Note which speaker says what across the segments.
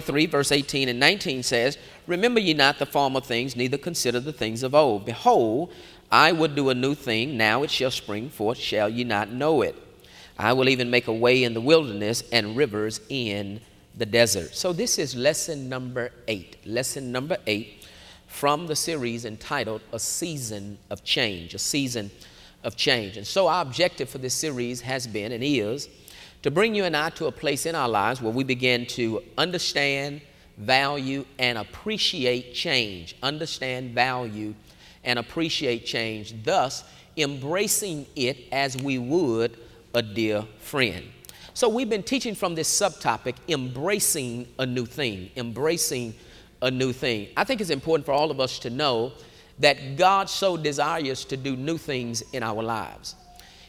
Speaker 1: 3, verse 18 and 19 says, Remember ye not the former things, neither consider the things of old. Behold, I will do a new thing, now it shall spring forth, shall ye not know it? I will even make a way in the wilderness and rivers in the desert. So, this is lesson number eight. Lesson number eight from the series entitled A Season of Change. A Season of Change. And so, our objective for this series has been and is to bring you and I to a place in our lives where we begin to understand, value, and appreciate change. Understand, value, and appreciate change, thus embracing it as we would a dear friend. So, we've been teaching from this subtopic, embracing a new thing, embracing a new thing. I think it's important for all of us to know that God so desires to do new things in our lives.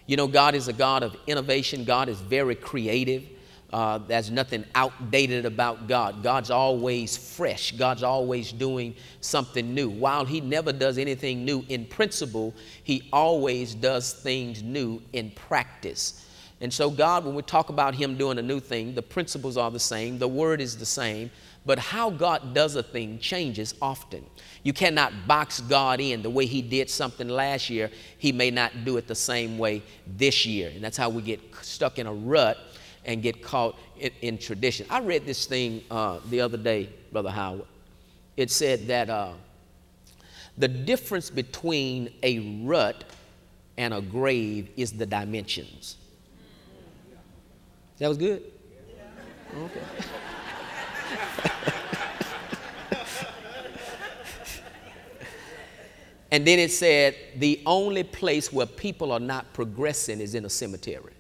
Speaker 1: You know, God is a God of innovation, God is very creative. Uh, there's nothing outdated about God. God's always fresh. God's always doing something new. While He never does anything new in principle, He always does things new in practice. And so, God, when we talk about Him doing a new thing, the principles are the same, the word is the same, but how God does a thing changes often. You cannot box God in the way He did something last year, He may not do it the same way this year. And that's how we get stuck in a rut and get caught in, in tradition. I read this thing uh, the other day, Brother Howard. It said that uh, the difference between a rut and a grave is the dimensions. That was good? Okay. and then it said the only place where people are not progressing is in a cemetery.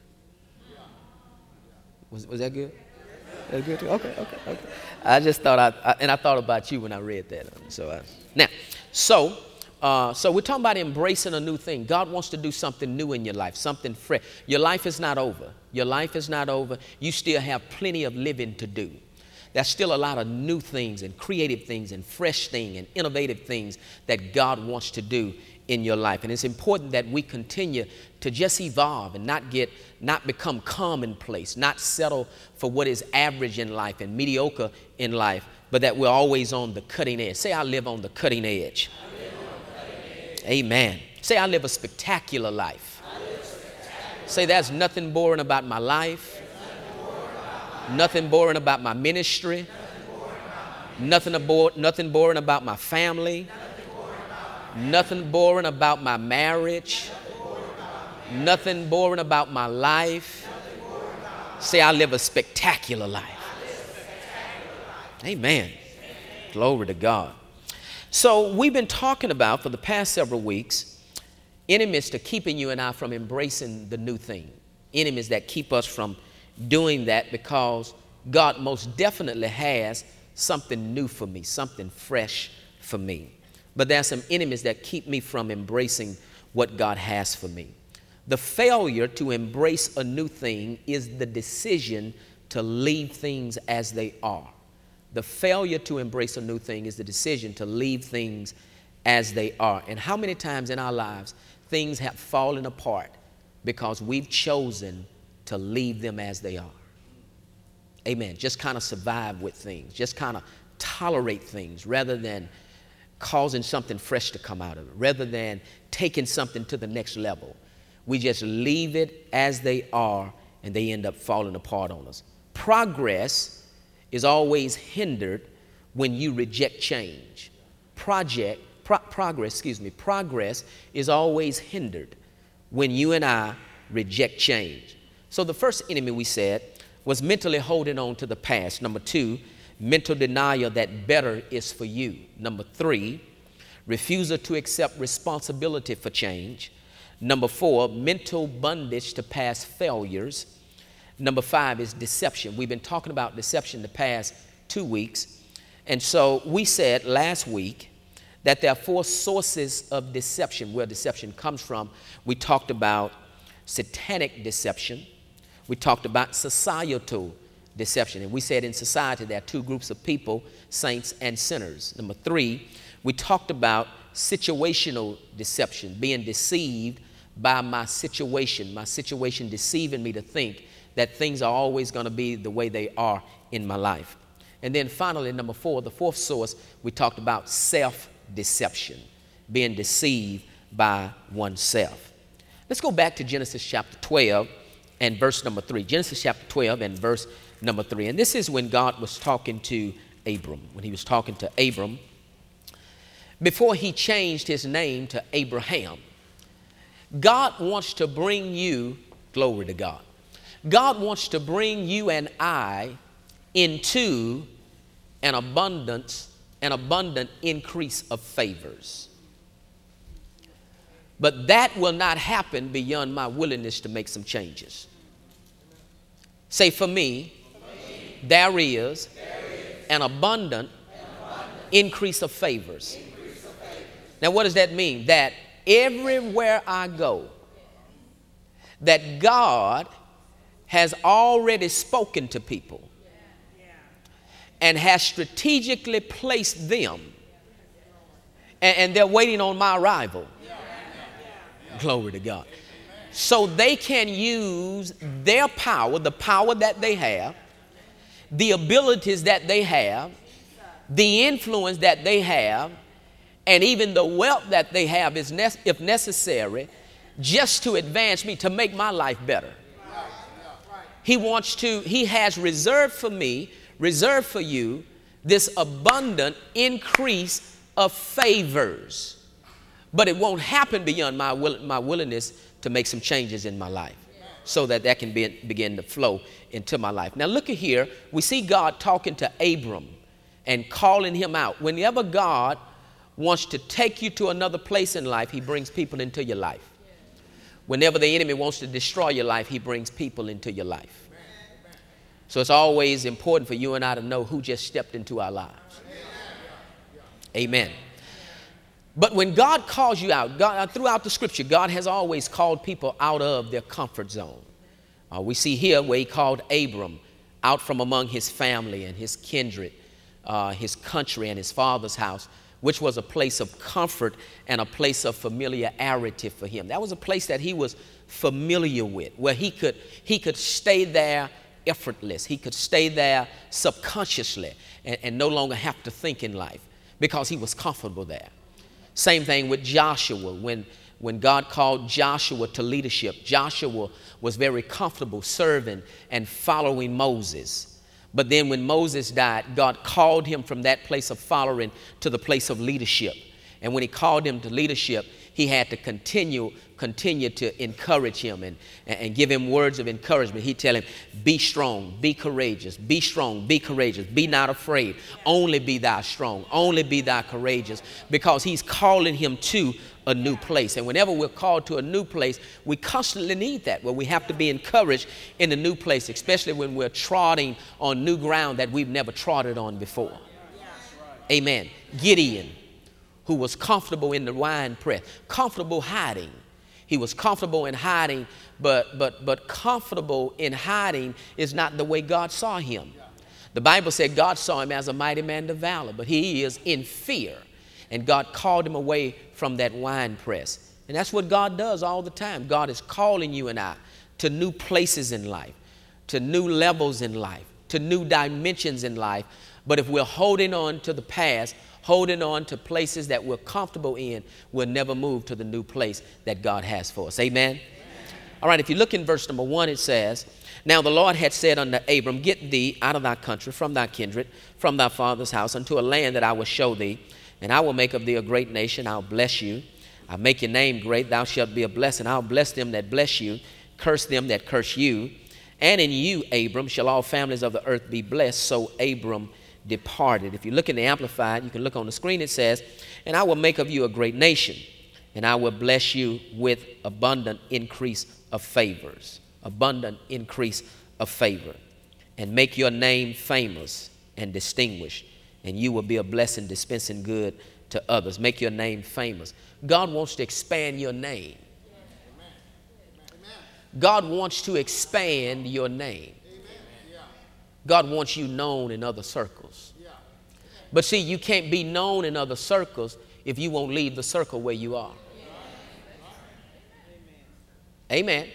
Speaker 1: Was, was that good? That good? Okay, okay, okay. I just thought I, I, and I thought about you when I read that. So I, now, so uh, so we're talking about embracing a new thing. God wants to do something new in your life, something fresh. Your life is not over. Your life is not over. You still have plenty of living to do. There's still a lot of new things and creative things and fresh things and innovative things that God wants to do in your life. And it's important that we continue to just evolve and not get, not become commonplace, not settle for what is average in life and mediocre in life, but that we're always on the cutting edge. Say, I live on the cutting edge. Amen. Say, I live a spectacular life. Say, there's nothing boring about my life, nothing boring about my ministry, nothing, abo- nothing boring about my family, nothing boring about my marriage, nothing boring about my life. Say, I live a spectacular life. Amen. Glory to God. So, we've been talking about for the past several weeks enemies to keeping you and I from embracing the new thing. Enemies that keep us from doing that because God most definitely has something new for me, something fresh for me. But there are some enemies that keep me from embracing what God has for me. The failure to embrace a new thing is the decision to leave things as they are. The failure to embrace a new thing is the decision to leave things as they are. And how many times in our lives things have fallen apart because we've chosen to leave them as they are? Amen. Just kind of survive with things, just kind of tolerate things rather than causing something fresh to come out of it, rather than taking something to the next level. We just leave it as they are and they end up falling apart on us. Progress is always hindered when you reject change. Project, pro- progress, excuse me, progress is always hindered when you and I reject change. So the first enemy we said was mentally holding on to the past. Number two, mental denial that better is for you. Number three, refusal to accept responsibility for change. Number four, mental bondage to past failures. Number five is deception. We've been talking about deception the past two weeks. And so we said last week that there are four sources of deception, where deception comes from. We talked about satanic deception, we talked about societal deception. And we said in society there are two groups of people saints and sinners. Number three, we talked about situational deception, being deceived by my situation, my situation deceiving me to think that things are always going to be the way they are in my life. And then finally, number four, the fourth source, we talked about self deception, being deceived by oneself. Let's go back to Genesis chapter 12 and verse number 3. Genesis chapter 12 and verse number 3. And this is when God was talking to Abram, when he was talking to Abram before he changed his name to Abraham. God wants to bring you, glory to God, God wants to bring you and I into an abundance, an abundant increase of favors. But that will not happen beyond my willingness to make some changes. Say, for me, there is an abundant increase of favors. Now, what does that mean? That everywhere I go, that God has already spoken to people and has strategically placed them, and, and they're waiting on my arrival. Glory to God. So they can use their power, the power that they have, the abilities that they have, the influence that they have, and even the wealth that they have is ne- if necessary just to advance me to make my life better he wants to he has reserved for me reserved for you this abundant increase of favors but it won't happen beyond my, will, my willingness to make some changes in my life so that that can be, begin to flow into my life now look at here we see god talking to abram and calling him out whenever god wants to take you to another place in life, he brings people into your life. Whenever the enemy wants to destroy your life, he brings people into your life. So it's always important for you and I to know who just stepped into our lives. Amen. But when God calls you out, God, uh, throughout the scripture, God has always called people out of their comfort zone. Uh, we see here where he called Abram out from among his family and his kindred, uh, his country and his father's house which was a place of comfort and a place of familiarity for him. That was a place that he was familiar with, where he could, he could stay there effortless. He could stay there subconsciously and, and no longer have to think in life because he was comfortable there. Same thing with Joshua. When, when God called Joshua to leadership, Joshua was very comfortable serving and following Moses. But then when Moses died, God called him from that place of following to the place of leadership. And when he called him to leadership, he had to continue continue to encourage him and, and give him words of encouragement. He'd tell him, Be strong, be courageous, be strong, be courageous, be not afraid. Only be thou strong, only be thou courageous, because he's calling him to a new place. And whenever we're called to a new place, we constantly need that, where we have to be encouraged in the new place, especially when we're trotting on new ground that we've never trotted on before. Amen. Gideon who was comfortable in the wine press, comfortable hiding. He was comfortable in hiding, but, but, but comfortable in hiding is not the way God saw him. The Bible said God saw him as a mighty man of valor, but he is in fear. And God called him away from that wine press. And that's what God does all the time. God is calling you and I to new places in life, to new levels in life, to new dimensions in life. But if we're holding on to the past, holding on to places that we're comfortable in, we'll never move to the new place that God has for us. Amen? Amen? All right, if you look in verse number one, it says, Now the Lord had said unto Abram, Get thee out of thy country, from thy kindred, from thy father's house, unto a land that I will show thee, and I will make of thee a great nation. I'll bless you. I'll make your name great. Thou shalt be a blessing. I'll bless them that bless you, curse them that curse you. And in you, Abram, shall all families of the earth be blessed. So Abram departed. If you look in the Amplified, you can look on the screen, it says, And I will make of you a great nation, and I will bless you with abundant increase of favors. Abundant increase of favor. And make your name famous and distinguished, and you will be a blessing dispensing good to others. Make your name famous. God wants to expand your name. God wants to expand your name. God wants you known in other circles. But see, you can't be known in other circles if you won't leave the circle where you are. Amen.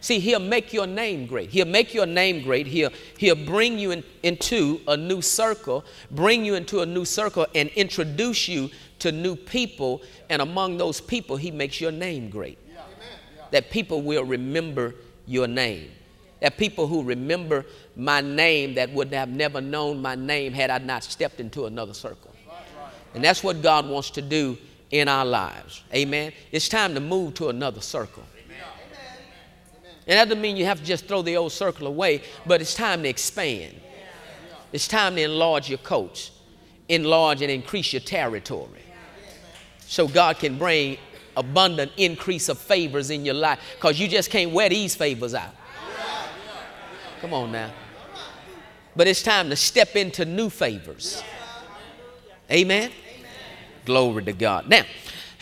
Speaker 1: See, he'll make your name great. He'll make your name great. He'll, he'll bring you in, into a new circle, bring you into a new circle, and introduce you to new people. And among those people, he makes your name great. Yeah. That people will remember your name. That people who remember my name that would have never known my name had I not stepped into another circle. And that's what God wants to do in our lives. Amen. It's time to move to another circle. And that doesn't mean you have to just throw the old circle away, but it's time to expand. It's time to enlarge your coats, enlarge and increase your territory. So God can bring abundant increase of favors in your life because you just can't wear these favors out. Come on now. But it's time to step into new favors. Amen. Glory to God. Now,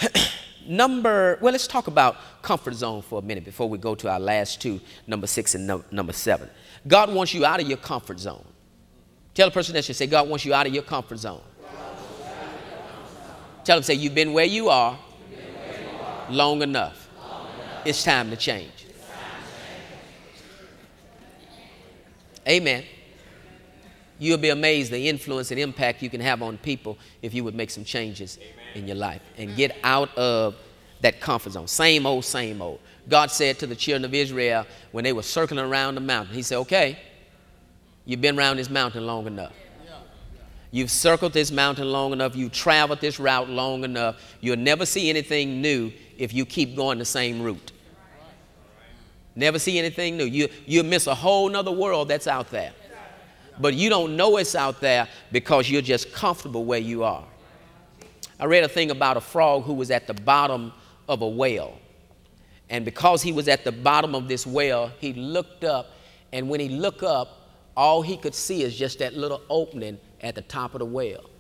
Speaker 1: number, well, let's talk about comfort zone for a minute before we go to our last two, number six and no, number seven. God wants you out of your comfort zone. Tell the person that you say, God wants you out of your comfort zone. Tell them, say, you've been where you are, where you are. Long, enough. long enough. It's time to change. Time to change. Amen. You'll be amazed the influence and impact you can have on people if you would make some changes Amen. in your life and get out of that comfort zone. Same old, same old. God said to the children of Israel when they were circling around the mountain, He said, Okay, you've been around this mountain long enough. You've circled this mountain long enough. You've traveled this route long enough. You'll never see anything new if you keep going the same route. Never see anything new. You, you'll miss a whole nother world that's out there. But you don't know it's out there because you're just comfortable where you are. I read a thing about a frog who was at the bottom of a well. And because he was at the bottom of this well, he looked up, and when he looked up, all he could see is just that little opening at the top of the well.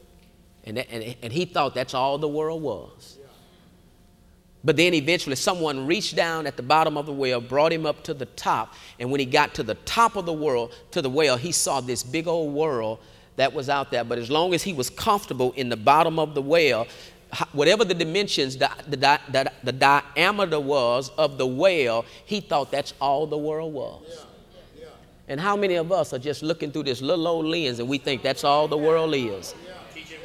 Speaker 1: And, that, and, and he thought that's all the world was. But then eventually, someone reached down at the bottom of the well, brought him up to the top, and when he got to the top of the world, to the well, he saw this big old world that was out there. But as long as he was comfortable in the bottom of the well, whatever the dimensions, the, the, the, the, diameter was of the well, he thought that's all the world was. Yeah. Yeah. And how many of us are just looking through this little old lens and we think that's all the world is?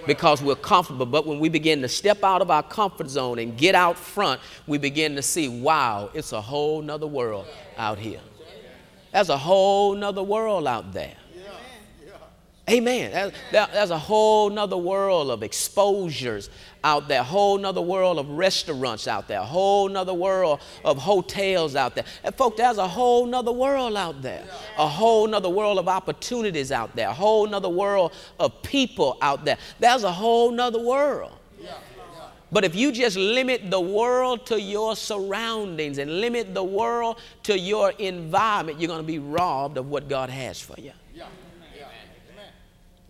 Speaker 1: Because we're comfortable. But when we begin to step out of our comfort zone and get out front, we begin to see, wow, it's a whole nother world out here. There's a whole nother world out there. Amen. there's a whole nother world of exposures out there, a whole nother world of restaurants out there, a whole nother world of hotels out there. And folks, there's a whole nother world out there, a whole nother world of opportunities out there, a whole nother world of people out there. There's a whole nother world. But if you just limit the world to your surroundings and limit the world to your environment, you're going to be robbed of what God has for you.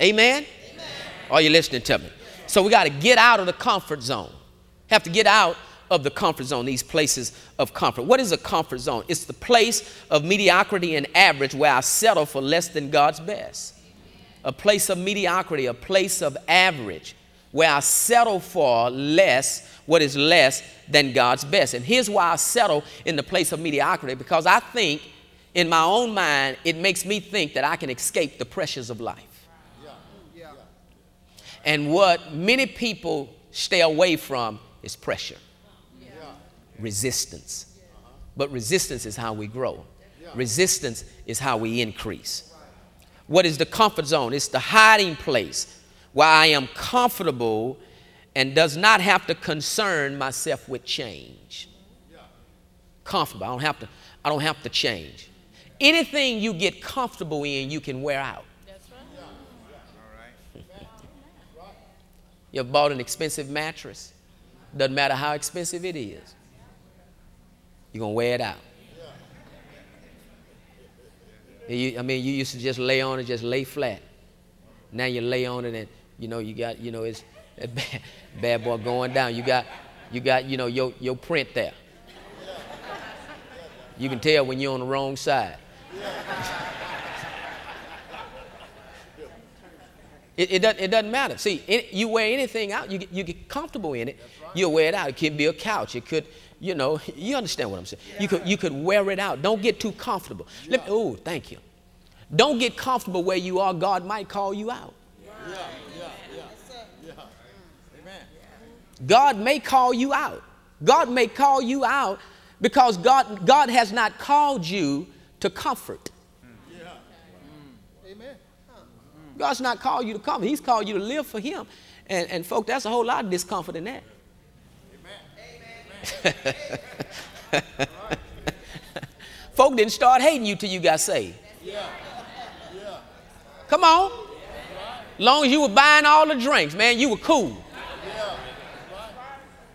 Speaker 1: Amen? Amen? Are you listening to me? So we got to get out of the comfort zone. Have to get out of the comfort zone, these places of comfort. What is a comfort zone? It's the place of mediocrity and average where I settle for less than God's best. A place of mediocrity, a place of average where I settle for less, what is less than God's best. And here's why I settle in the place of mediocrity because I think in my own mind, it makes me think that I can escape the pressures of life. And what many people stay away from is pressure, yeah. resistance. But resistance is how we grow, resistance is how we increase. What is the comfort zone? It's the hiding place where I am comfortable and does not have to concern myself with change. Comfortable. I don't have to, I don't have to change. Anything you get comfortable in, you can wear out. You have bought an expensive mattress. Doesn't matter how expensive it is. You're going to wear it out. You, I mean, you used to just lay on it, just lay flat. Now you lay on it and, you know, you got, you know, it's a bad, bad boy going down. You got, you got, you know, your, your print there. You can tell when you're on the wrong side. It, it, doesn't, it doesn't matter. See, it, you wear anything out, you get, you get comfortable in it, right. you wear it out. It can be a couch. It could, you know, you understand what I'm saying. Yeah. You, could, you could wear it out. Don't get too comfortable. Yeah. Let me, oh, thank you. Don't get comfortable where you are. God might call you out. Yeah, yeah, yeah. Amen. God may call you out. God may call you out because God, God has not called you to comfort. God's not called you to come. He's called you to live for Him. And, and folk, that's a whole lot of discomfort in that. Amen. folk didn't start hating you till you got saved. Yeah. Yeah. Come on. Long as you were buying all the drinks, man, you were cool.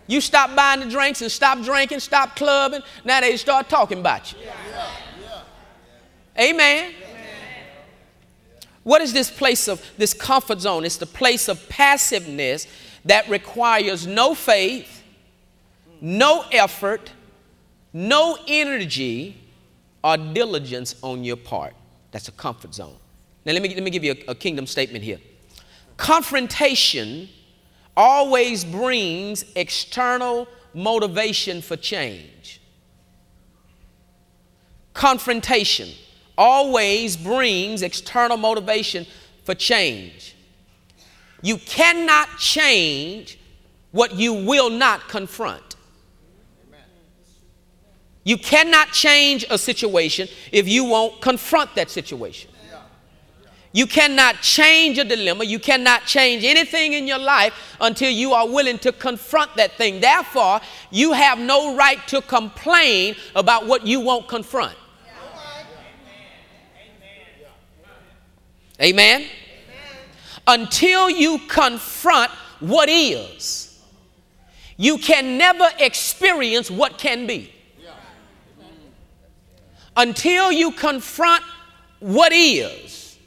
Speaker 1: You stopped buying the drinks and stopped drinking, stopped clubbing. Now they start talking about you. Amen. What is this place of this comfort zone? It's the place of passiveness that requires no faith, no effort, no energy, or diligence on your part. That's a comfort zone. Now, let me, let me give you a, a kingdom statement here. Confrontation always brings external motivation for change. Confrontation always brings external motivation for change. You cannot change what you will not confront. You cannot change a situation if you won't confront that situation. You cannot change a dilemma. You cannot change anything in your life until you are willing to confront that thing. Therefore, you have no right to complain about what you won't confront. Amen? Until you confront what is, you can never experience what can be. Until you confront what is,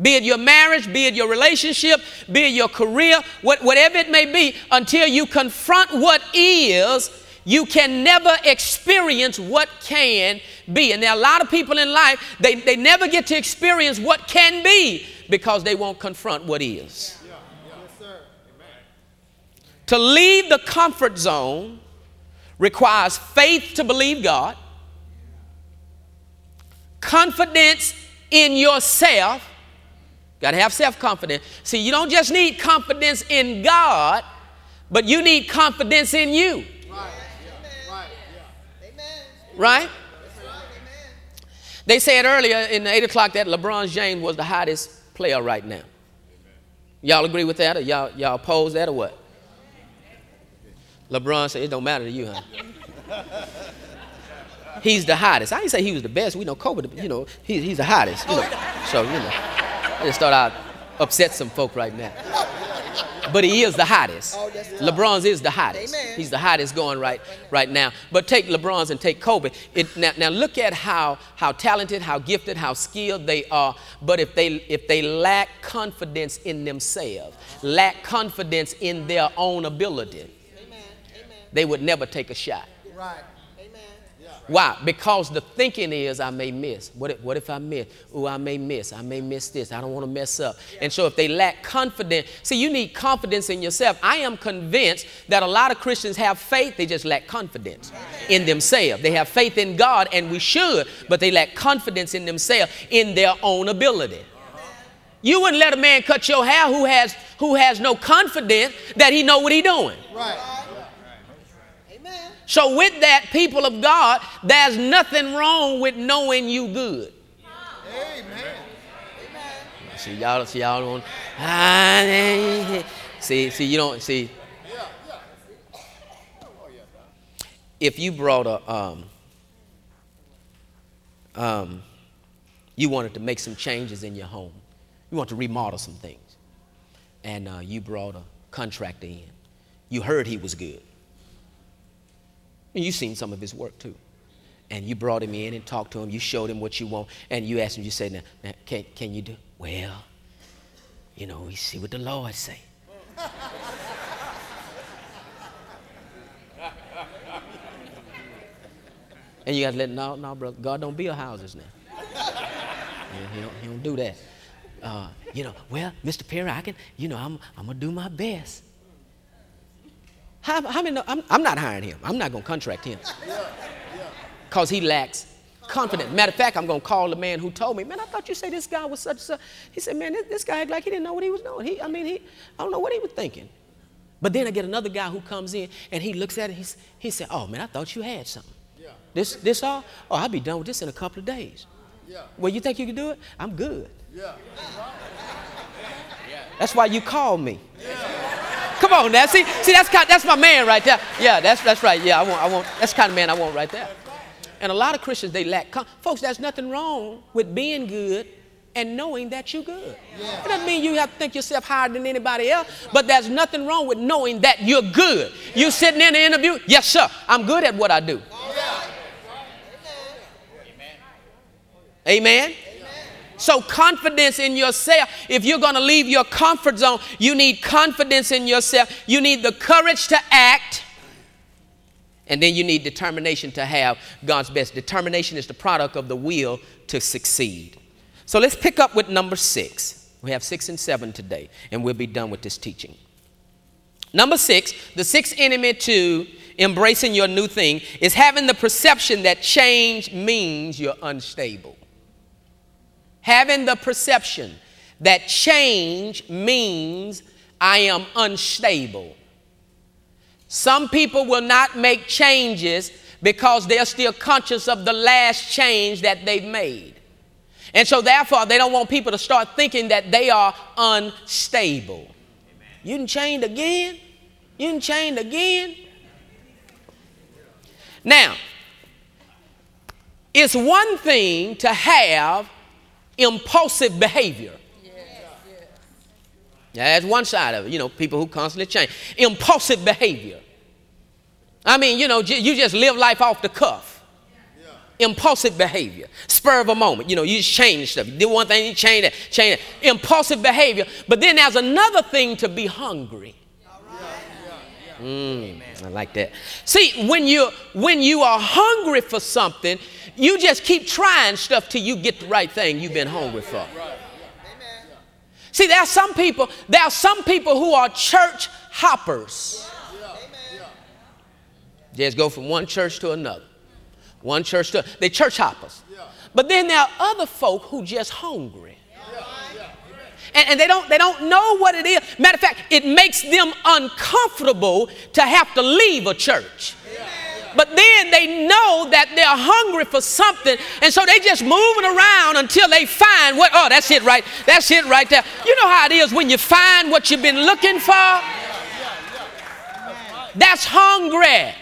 Speaker 1: be it your marriage, be it your relationship, be it your career, what, whatever it may be, until you confront what is, you can never experience what can be. And there are a lot of people in life, they, they never get to experience what can be because they won't confront what is. Yeah. Yeah. Yes, to leave the comfort zone requires faith to believe God, confidence in yourself. Got to have self confidence. See, you don't just need confidence in God, but you need confidence in you. Right? They said earlier in the 8 o'clock that LeBron James was the hottest player right now. Y'all agree with that or y'all, y'all oppose that or what? LeBron said, it don't matter to you, huh? he's the hottest. I didn't say he was the best. We know Kobe, you know, he's, he's the hottest. You know. So, you know, I just thought I'd upset some folk right now but he is the hottest. Oh, LeBron's is the hottest. Amen. He's the hottest going right right now. But take LeBron's and take Kobe. It, now, now look at how how talented, how gifted, how skilled they are. But if they if they lack confidence in themselves, lack confidence in their own ability, Amen. they would never take a shot. Right. Why? Because the thinking is I may miss. What if, what if I miss? Oh, I may miss. I may miss this. I don't want to mess up. And so if they lack confidence, see, you need confidence in yourself. I am convinced that a lot of Christians have faith, they just lack confidence in themselves. They have faith in God, and we should, but they lack confidence in themselves, in their own ability. You wouldn't let a man cut your hair who has who has no confidence that he know what he doing. Right. So, with that, people of God, there's nothing wrong with knowing you good. Amen. See, y'all, see, y'all don't. Ah, see, see, you don't see. If you brought a, um, um, you wanted to make some changes in your home, you want to remodel some things, and uh, you brought a contractor in. You heard he was good. And you've seen some of his work too. And you brought him in and talked to him. You showed him what you want. And you asked him, you said, now, now can, can you do? Well, you know, we see what the Lord say. and you got to let, no, no, bro, God don't build houses now. Yeah, he, don't, he don't do that. uh, you know, well, Mr. Perry, I can, you know, I'm, I'm going to do my best. How, how many know, I'm, I'm not hiring him. I'm not going to contract him. Because he lacks confidence. Matter of fact, I'm going to call the man who told me, man, I thought you said this guy was such such. He said, man, this, this guy acted like he didn't know what he was doing. He, I mean, he, I don't know what he was thinking. But then I get another guy who comes in and he looks at it. He's, he said, oh, man, I thought you had something. Yeah. This, this all? Oh, I'll be done with this in a couple of days. Yeah. Well, you think you can do it? I'm good. Yeah. That's why you called me. Yeah. Come on now. See, see that's, kind, that's my man right there. Yeah, that's, that's right. Yeah, I want, I want, that's the kind of man I want right there. And a lot of Christians, they lack. Folks, there's nothing wrong with being good and knowing that you're good. Yeah. It doesn't mean you have to think yourself higher than anybody else, but there's nothing wrong with knowing that you're good. You sitting in the interview, yes, sir, I'm good at what I do. Amen. Amen. So, confidence in yourself. If you're going to leave your comfort zone, you need confidence in yourself. You need the courage to act. And then you need determination to have God's best. Determination is the product of the will to succeed. So let's pick up with number six. We have six and seven today, and we'll be done with this teaching. Number six, the sixth enemy to embracing your new thing is having the perception that change means you're unstable. Having the perception that change means I am unstable. Some people will not make changes because they're still conscious of the last change that they've made. And so, therefore, they don't want people to start thinking that they are unstable. Amen. You didn't change again? You didn't change again? Now, it's one thing to have impulsive behavior. Yeah, that's one side of it. You know, people who constantly change. Impulsive behavior. I mean, you know, you just live life off the cuff. Impulsive behavior, spur of a moment. You know, you just change stuff. You do one thing, you change it, change it. Impulsive behavior. But then there's another thing to be hungry. Mm, I like that. See, when you when you are hungry for something, you just keep trying stuff till you get the right thing you've been hungry for. See, there are some people, there are some people who are church hoppers. Just go from one church to another. One church to they church hoppers. But then there are other folk who just hungry. And, and, they don't they don't know what it is. Matter of fact, it makes them uncomfortable to have to leave a church but then they know that they're hungry for something, and so they just moving around until they find what. Oh, that's it right. That's it right there. You know how it is when you find what you've been looking for. That's hungry.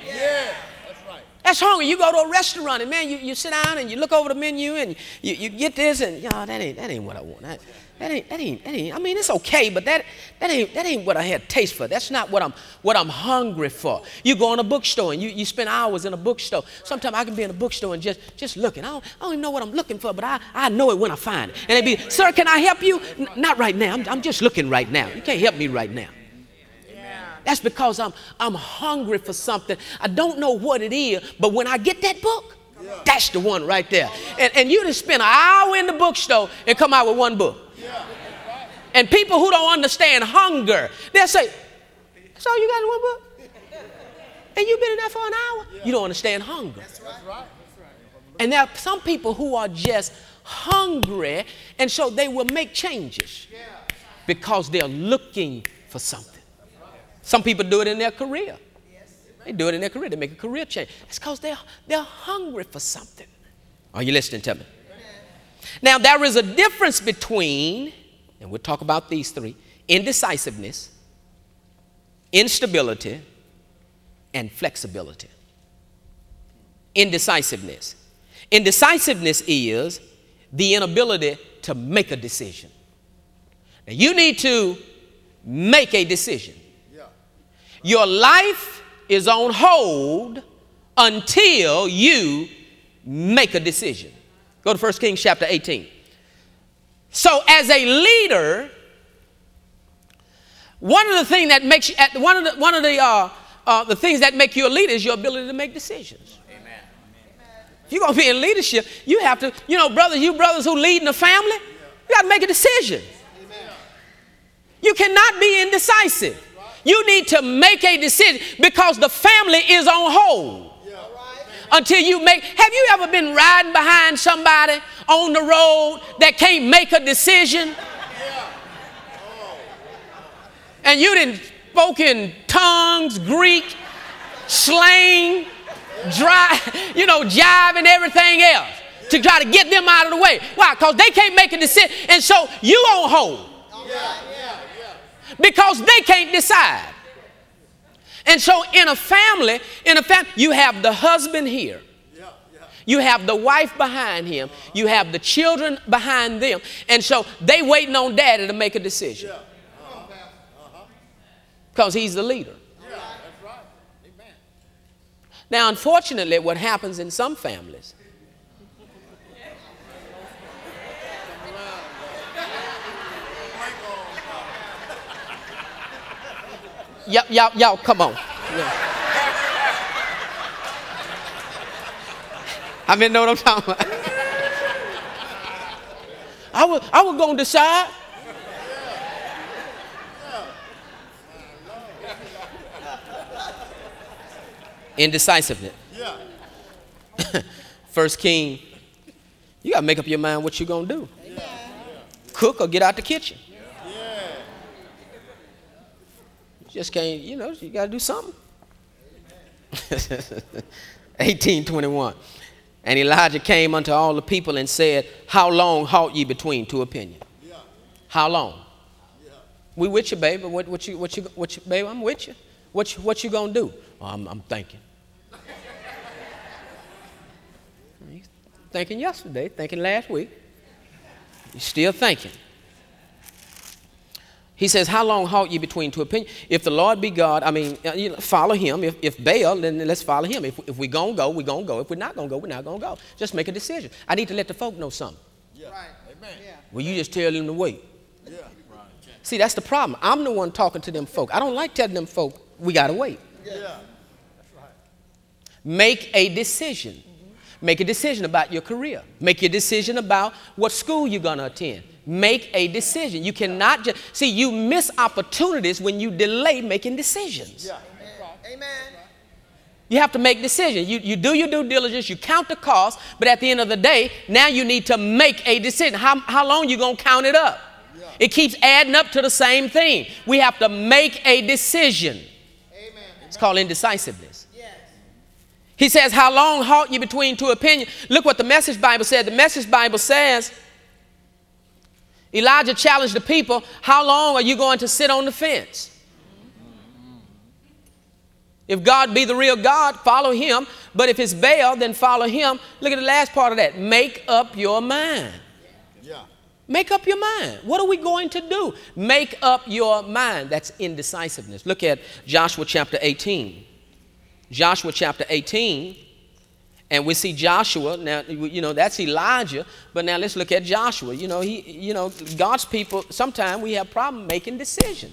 Speaker 1: That's hungry. You go to a restaurant and man, you, you sit down and you look over the menu and you, you get this and know, that ain't that ain't what I want. That, that ain't, that ain't, that ain't, I mean, it's okay, but that, that, ain't, that ain't what I had taste for. That's not what I'm, what I'm hungry for. You go in a bookstore and you, you spend hours in a bookstore. Sometimes I can be in a bookstore and just, just looking. I don't, I don't even know what I'm looking for, but I, I know it when I find it. And they be, sir, can I help you? N- not right now. I'm, I'm just looking right now. You can't help me right now. That's because I'm, I'm hungry for something. I don't know what it is, but when I get that book, that's the one right there. And, and you just spend an hour in the bookstore and come out with one book. And people who don't understand hunger, they'll say, That's all you got in one book? And you've been in there for an hour? You don't understand hunger. And there are some people who are just hungry, and so they will make changes because they're looking for something. Some people do it in their career. They do it in their career. They make a career change. It's because they're, they're hungry for something. Are you listening to me? Now, there is a difference between and we'll talk about these three indecisiveness, instability, and flexibility. Indecisiveness. Indecisiveness is the inability to make a decision. Now, you need to make a decision. Your life is on hold until you make a decision. Go to 1 Kings chapter 18. So, as a leader, one of the things that makes you, one of the, one of the, uh, uh, the things that make you a leader is your ability to make decisions. Amen. If you're going to be in leadership, you have to, you know, brothers, you brothers who lead in the family, you got to make a decision. You cannot be indecisive. You need to make a decision because the family is on hold until you make. Have you ever been riding behind somebody on the road that can't make a decision? And you didn't spoke in tongues, Greek, slang, dry, you know, jive and everything else to try to get them out of the way. Why? Because they can't make a decision. And so you on hold. Because they can't decide. And so in a family, in a family, you have the husband here. You have the wife behind him. You have the children behind them. And so they waiting on daddy to make a decision. Because he's the leader. Now, unfortunately, what happens in some families Y'all, y'all, y'all, come on. Yeah. I mean, know what I'm talking about? I was, I was going to decide. Indecisiveness. Yeah. First King, you got to make up your mind what you're going to do. Yeah. Cook or get out the kitchen. Just can't, you know, you got to do something. 1821. And Elijah came unto all the people and said, How long halt ye between two opinions? Yeah. How long? Yeah. We with you, baby. What, what you, what you, what you, baby, I'm with you. What you, what you gonna do? Oh, I'm, I'm thinking. thinking yesterday, thinking last week. You're still thinking. He says, How long halt ye between two opinions? If the Lord be God, I mean, uh, you know, follow him. If, if Baal, then let's follow him. If, if we're going to go, we're going to go. If we're not going to go, we're not going to go. Just make a decision. I need to let the folk know something. Yeah. Right. Amen. Yeah. Well, you just tell them to wait. Yeah. Right. See, that's the problem. I'm the one talking to them folk. I don't like telling them folk, we got to wait. Yeah. yeah. Right. Make a decision. Mm-hmm. Make a decision about your career. Make a decision about what school you're going to attend make a decision. You cannot just see you miss opportunities when you delay making decisions. Yeah. Amen. You have to make decisions. You, you do your due diligence, you count the cost, but at the end of the day, now you need to make a decision. How, how long you gonna count it up? Yeah. It keeps adding up to the same thing. We have to make a decision. Amen. It's called indecisiveness. Yes. He says, How long halt you between two opinions? Look what the message Bible said. The message Bible says, Elijah challenged the people, How long are you going to sit on the fence? If God be the real God, follow him. But if it's Baal, then follow him. Look at the last part of that. Make up your mind. Yeah. Make up your mind. What are we going to do? Make up your mind. That's indecisiveness. Look at Joshua chapter 18. Joshua chapter 18. And we see Joshua, now, you know, that's Elijah, but now let's look at Joshua. You know, he, you know, God's people, sometimes we have problem making decisions.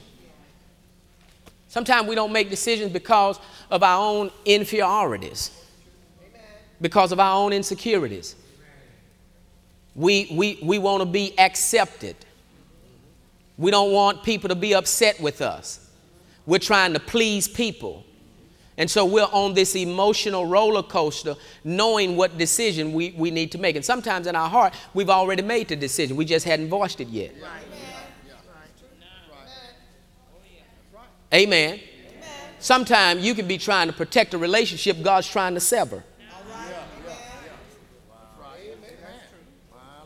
Speaker 1: Sometimes we don't make decisions because of our own inferiorities, because of our own insecurities. We, we, we want to be accepted. We don't want people to be upset with us. We're trying to please people. And so we're on this emotional roller coaster knowing what decision we, we need to make. And sometimes in our heart, we've already made the decision, we just hadn't voiced it yet. Amen. Amen. Sometimes you can be trying to protect a relationship God's trying to sever.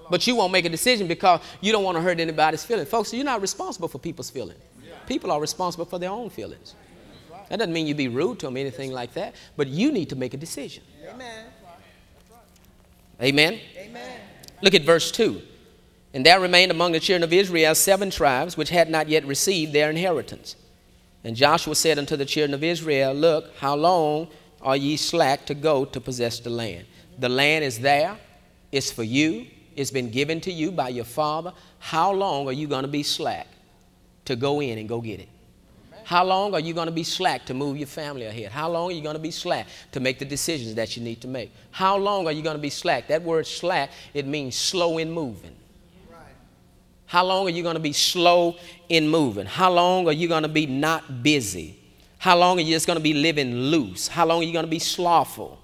Speaker 1: But you won't make a decision because you don't want to hurt anybody's feelings. Folks, you're not responsible for people's feelings. People are responsible for their own feelings. That doesn't mean you be rude to them, anything like that, but you need to make a decision. Amen. Amen. Amen. Look at verse 2. And there remained among the children of Israel seven tribes which had not yet received their inheritance. And Joshua said unto the children of Israel, Look, how long are ye slack to go to possess the land? The land is there, it's for you, it's been given to you by your father. How long are you going to be slack to go in and go get it? How long are you going to be slack to move your family ahead? How long are you going to be slack to make the decisions that you need to make? How long are you going to be slack? That word slack, it means slow in moving. Right. How long are you going to be slow in moving? How long are you going to be not busy? How long are you just going to be living loose? How long are you going to be slothful?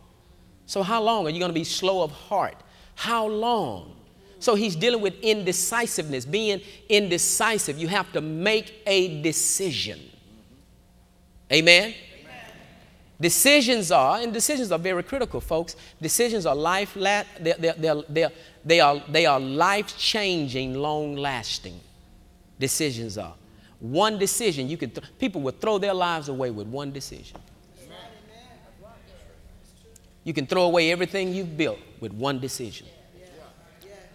Speaker 1: So, how long are you going to be slow of heart? How long? So, he's dealing with indecisiveness, being indecisive. You have to make a decision. Amen? Decisions are, and decisions are very critical, folks. Decisions are life, they're, they're, they're, they're, they are, they are life changing, long lasting. Decisions are. One decision, you can th- people will throw their lives away with one decision. You can throw away everything you've built with one decision.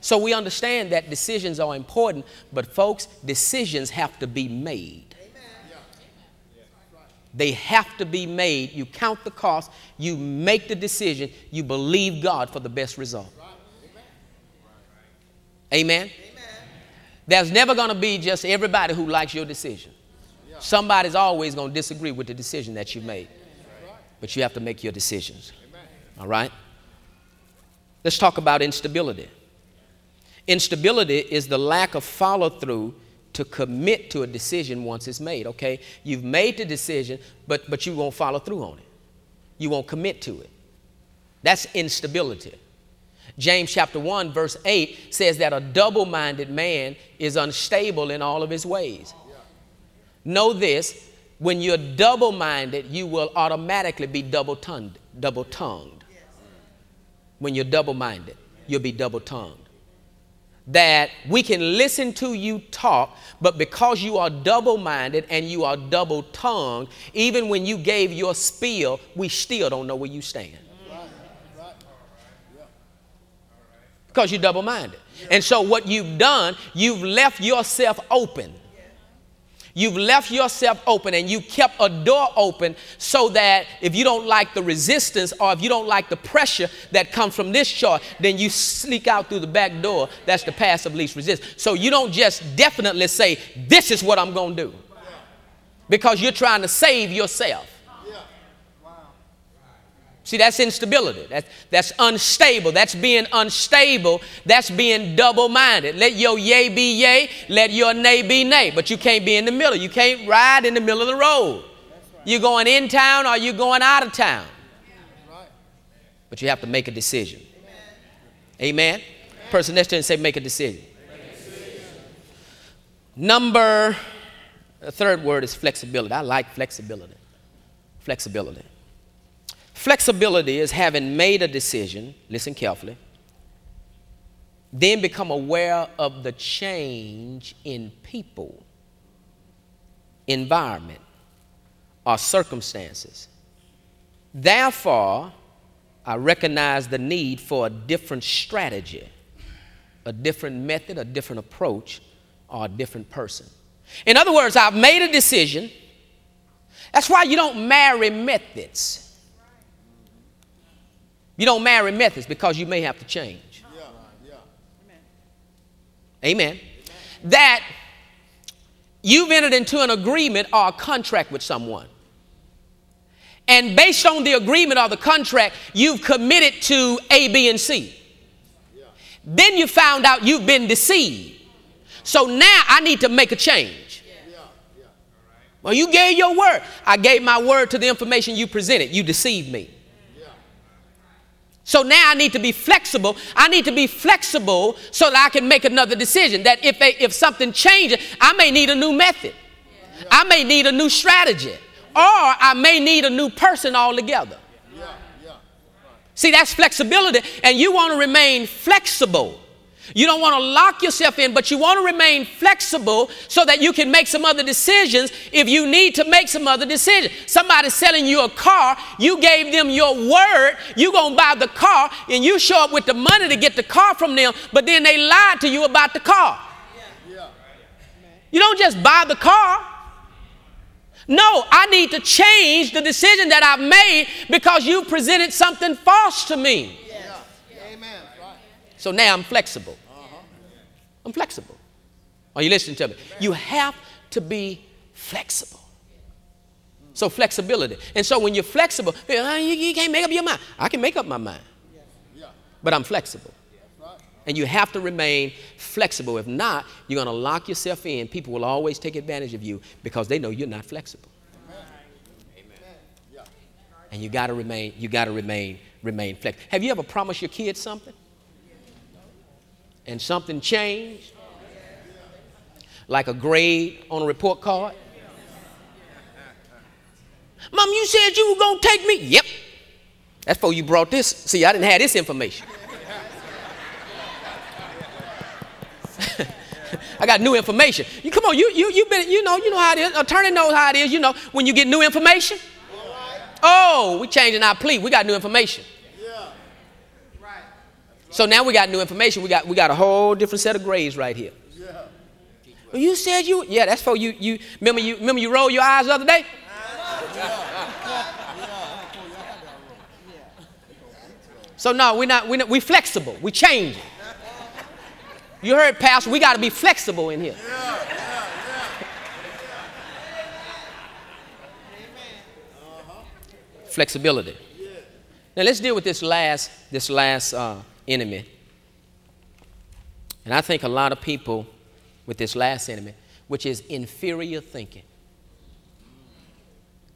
Speaker 1: So we understand that decisions are important, but folks, decisions have to be made. They have to be made. You count the cost, you make the decision, you believe God for the best result. Amen? There's never going to be just everybody who likes your decision. Somebody's always going to disagree with the decision that you made. But you have to make your decisions. All right? Let's talk about instability. Instability is the lack of follow through to commit to a decision once it's made, okay? You've made the decision, but, but you won't follow through on it. You won't commit to it. That's instability. James chapter 1, verse 8 says that a double minded man is unstable in all of his ways. Know this when you're double minded, you will automatically be double tongued. Double tongued. When you're double minded, you'll be double tongued. That we can listen to you talk, but because you are double minded and you are double tongued, even when you gave your spiel, we still don't know where you stand. because you're double minded. And so, what you've done, you've left yourself open. You've left yourself open and you kept a door open so that if you don't like the resistance or if you don't like the pressure that comes from this shore, then you sneak out through the back door. That's the path of least resistance. So you don't just definitely say, This is what I'm going to do, because you're trying to save yourself. See, that's instability. That's, that's unstable. That's being unstable. That's being double minded. Let your yay be yay, let your nay be nay. But you can't be in the middle. You can't ride in the middle of the road. You're going in town or you're going out of town. But you have to make a decision. Amen. Person next to you say, make a decision. Number, the third word is flexibility. I like flexibility. Flexibility. Flexibility is having made a decision, listen carefully, then become aware of the change in people, environment, or circumstances. Therefore, I recognize the need for a different strategy, a different method, a different approach, or a different person. In other words, I've made a decision. That's why you don't marry methods. You don't marry methods because you may have to change. Yeah, yeah. Amen. Amen. That you've entered into an agreement or a contract with someone. And based on the agreement or the contract, you've committed to A, B, and C. Yeah. Then you found out you've been deceived. So now I need to make a change. Yeah. Well, you gave your word. I gave my word to the information you presented. You deceived me. So now I need to be flexible. I need to be flexible so that I can make another decision. That if, they, if something changes, I may need a new method. Yeah. I may need a new strategy. Or I may need a new person altogether. Yeah. Yeah. See, that's flexibility. And you want to remain flexible. You don't want to lock yourself in, but you want to remain flexible so that you can make some other decisions if you need to make some other decisions. Somebody's selling you a car, you gave them your word, you're going to buy the car, and you show up with the money to get the car from them, but then they lied to you about the car. You don't just buy the car. No, I need to change the decision that I've made because you presented something false to me. So now I'm flexible. I'm flexible. Are you listening to me? You have to be flexible. So flexibility. And so when you're flexible, ah, you, can't make up your mind. I can make up my mind. But I'm flexible. And you have to remain flexible. If not, you're going to lock yourself in. People will always take advantage of you because they know you're not flexible. And you got to remain, you got to remain, remain flexible. Have you ever promised your kids something? And something changed? Like a grade on a report card? Mom, you said you were going to take me. Yep. That's before you brought this. See, I didn't have this information. I got new information. You come on, you you you been you know you know how it is. Attorney knows how it is. You know when you get new information. Oh, we changing our plea. We got new information. So now we got new information. We got we got a whole different set of grades right here. Yeah. Well, you said you yeah. That's for you. You remember you remember you rolled your eyes the other day. So no, we're not, we're not, we flexible. We change. You heard, Pastor, we got to be flexible in here. Flexibility. Now let's deal with this last, this last uh, enemy. And I think a lot of people with this last enemy, which is inferior thinking.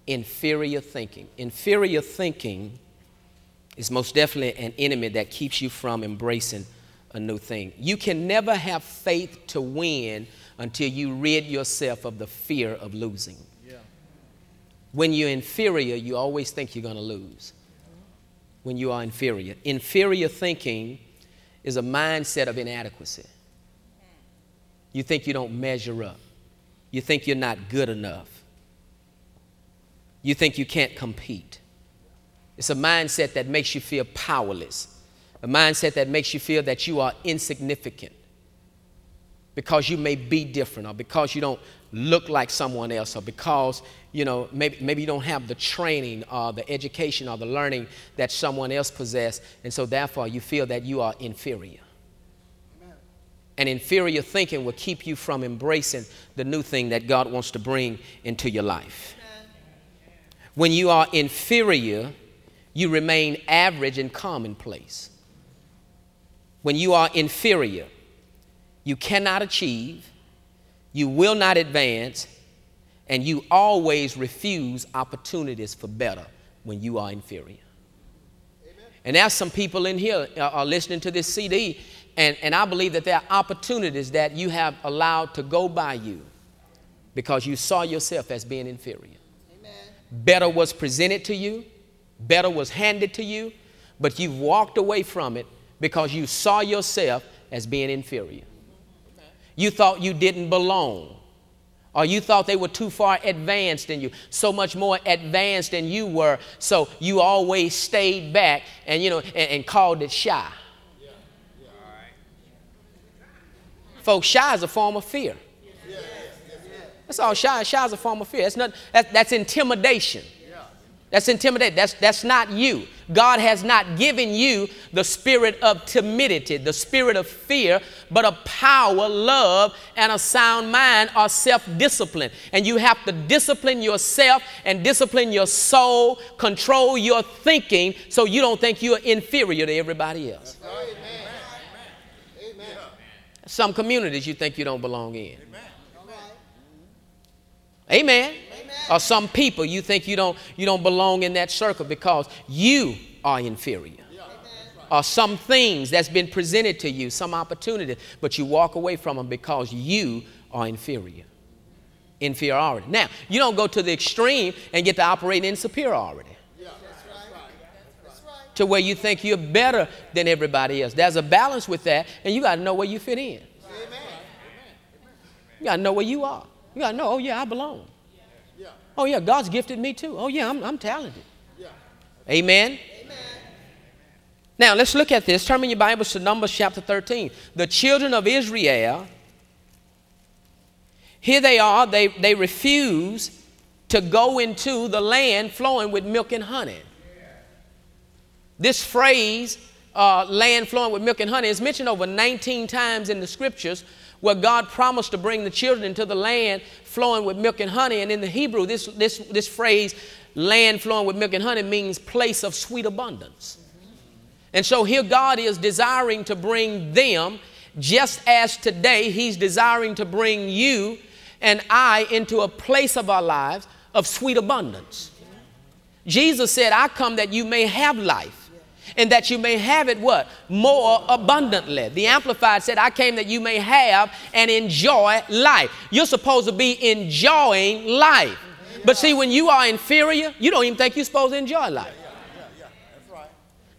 Speaker 1: Inferior thinking. Inferior thinking is most definitely an enemy that keeps you from embracing a new thing. You can never have faith to win until you rid yourself of the fear of losing. Yeah. When you're inferior, you always think you're going to lose. When you are inferior, inferior thinking is a mindset of inadequacy. You think you don't measure up. You think you're not good enough. You think you can't compete. It's a mindset that makes you feel powerless, a mindset that makes you feel that you are insignificant because you may be different or because you don't look like someone else or because you know maybe, maybe you don't have the training or the education or the learning that someone else possesses and so therefore you feel that you are inferior and inferior thinking will keep you from embracing the new thing that god wants to bring into your life when you are inferior you remain average and commonplace. When you are inferior, you cannot achieve, you will not advance, and you always refuse opportunities for better when you are inferior. Amen. And there's some people in here uh, are listening to this CD, and, and I believe that there are opportunities that you have allowed to go by you because you saw yourself as being inferior. Amen. Better was presented to you, Better was handed to you, but you walked away from it because you saw yourself as being inferior. You thought you didn't belong, or you thought they were too far advanced than you, so much more advanced than you were, so you always stayed back and you know and, and called it shy. Yeah. Yeah. Folks, shy is a form of fear. That's all shy. Shy is a form of fear. That's not that, that's intimidation. That's intimidating. That's, that's not you. God has not given you the spirit of timidity, the spirit of fear, but a power, love, and a sound mind or self discipline. And you have to discipline yourself and discipline your soul, control your thinking so you don't think you're inferior to everybody else. Amen. Some communities you think you don't belong in. Amen. Amen or some people you think you don't, you don't belong in that circle because you are inferior. Or some things that's been presented to you, some opportunity, but you walk away from them because you are inferior. Inferiority. Now, you don't go to the extreme and get to operate in superiority. To where you think you're better than everybody else. There's a balance with that, and you got to know where you fit in. Amen. You got to know where you are. You got to know, oh, yeah, I belong. Oh, yeah, God's gifted me too. Oh, yeah, I'm, I'm talented. Yeah. Amen? Amen? Now, let's look at this. Turn in your Bibles to Numbers chapter 13. The children of Israel, here they are, they, they refuse to go into the land flowing with milk and honey. This phrase, uh, land flowing with milk and honey, is mentioned over 19 times in the scriptures where God promised to bring the children into the land flowing with milk and honey. And in the Hebrew, this, this, this phrase, land flowing with milk and honey, means place of sweet abundance. And so here God is desiring to bring them, just as today He's desiring to bring you and I into a place of our lives of sweet abundance. Jesus said, I come that you may have life and that you may have it what? More abundantly. The Amplified said, I came that you may have and enjoy life. You're supposed to be enjoying life. But see, when you are inferior, you don't even think you're supposed to enjoy life.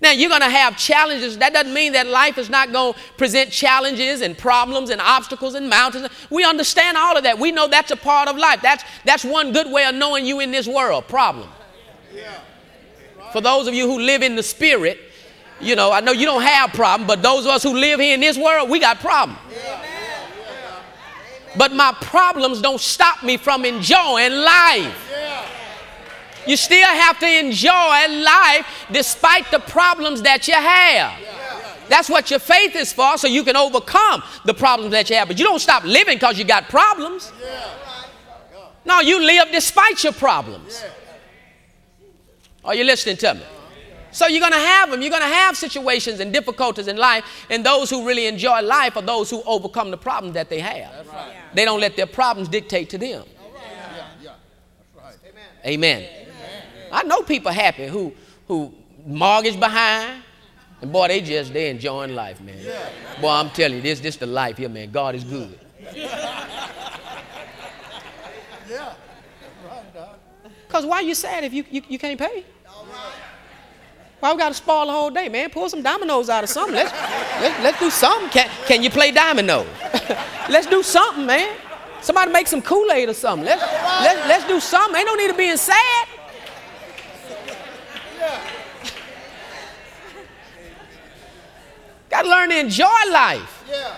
Speaker 1: Now, you're going to have challenges. That doesn't mean that life is not going to present challenges and problems and obstacles and mountains. We understand all of that. We know that's a part of life. That's, that's one good way of knowing you in this world problem. For those of you who live in the spirit, you know, I know you don't have problem, but those of us who live here in this world, we got problems. But my problems don't stop me from enjoying life. You still have to enjoy life despite the problems that you have. That's what your faith is for, so you can overcome the problems that you have. But you don't stop living because you got problems. No, you live despite your problems. Are you listening to me? So you're going to have them. You're going to have situations and difficulties in life, and those who really enjoy life are those who overcome the problems that they have. Right. They don't let their problems dictate to them. Right. Amen. Amen. I know people happy who who mortgage behind, and boy, they just they enjoying life, man. Yeah. Boy, I'm telling you, this this the life here, man. God is good. yeah. Cause why you sad if you you, you can't pay? Why we got to spoil the whole day, man? Pull some dominoes out of something. Let's, let's, let's do something. Can, can you play domino? let's do something, man. Somebody make some Kool-Aid or something. Let's, let, let's do something. Ain't no need of being sad. Got to learn to enjoy life. Yeah.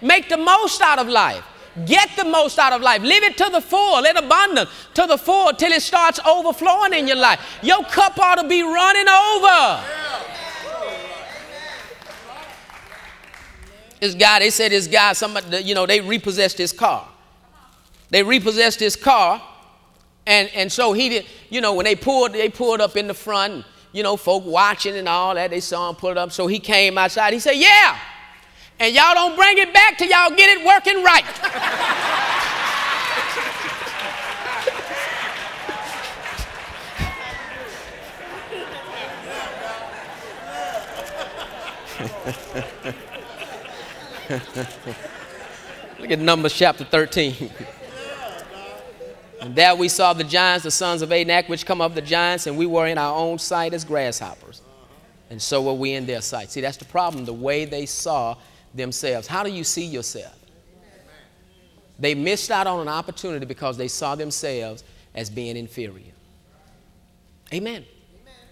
Speaker 1: Make the most out of life. Get the most out of life. Live it to the full, in abundance, to the full, till it starts overflowing in your life. Your cup ought to be running over. This guy, they said this guy, somebody, you know, they repossessed his car. They repossessed his car, and, and so he did, you know, when they pulled, they pulled up in the front, you know, folk watching and all that. They saw him pull it up. So he came outside. He said, Yeah. And y'all don't bring it back till y'all get it working right. Look at Numbers chapter 13. And there we saw the giants, the sons of Anak, which come of the giants, and we were in our own sight as grasshoppers. And so were we in their sight. See, that's the problem, the way they saw themselves. How do you see yourself? They missed out on an opportunity because they saw themselves as being inferior. Amen.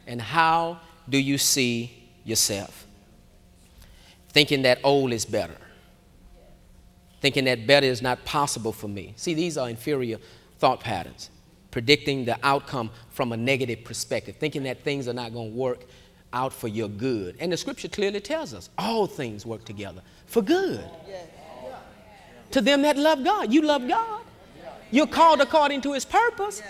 Speaker 1: And how do you see yourself? Thinking that old is better. Thinking that better is not possible for me. See, these are inferior thought patterns, predicting the outcome from a negative perspective, thinking that things are not going to work out for your good. And the scripture clearly tells us all things work together for good. To them that love God, you love God. You're called according to his purpose.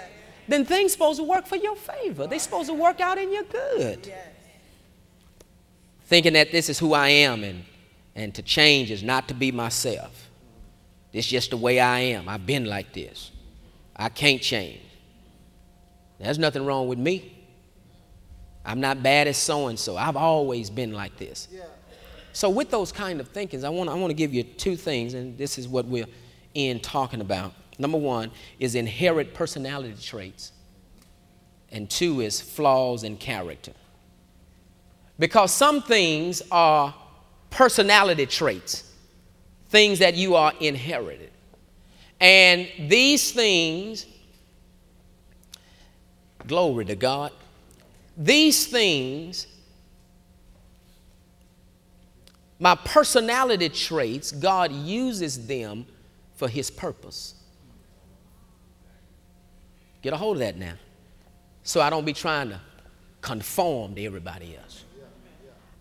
Speaker 1: Then things supposed to work for your favor. They're supposed to work out in your good. Thinking that this is who I am and, and to change is not to be myself. This is just the way I am. I've been like this. I can't change. There's nothing wrong with me. I'm not bad as so and so. I've always been like this. Yeah. So, with those kind of thinkings, I want, I want to give you two things, and this is what we're in talking about. Number one is inherent personality traits, and two is flaws in character. Because some things are personality traits, things that you are inherited. And these things, glory to God, these things, my personality traits, God uses them for His purpose. Get a hold of that now. So I don't be trying to conform to everybody else.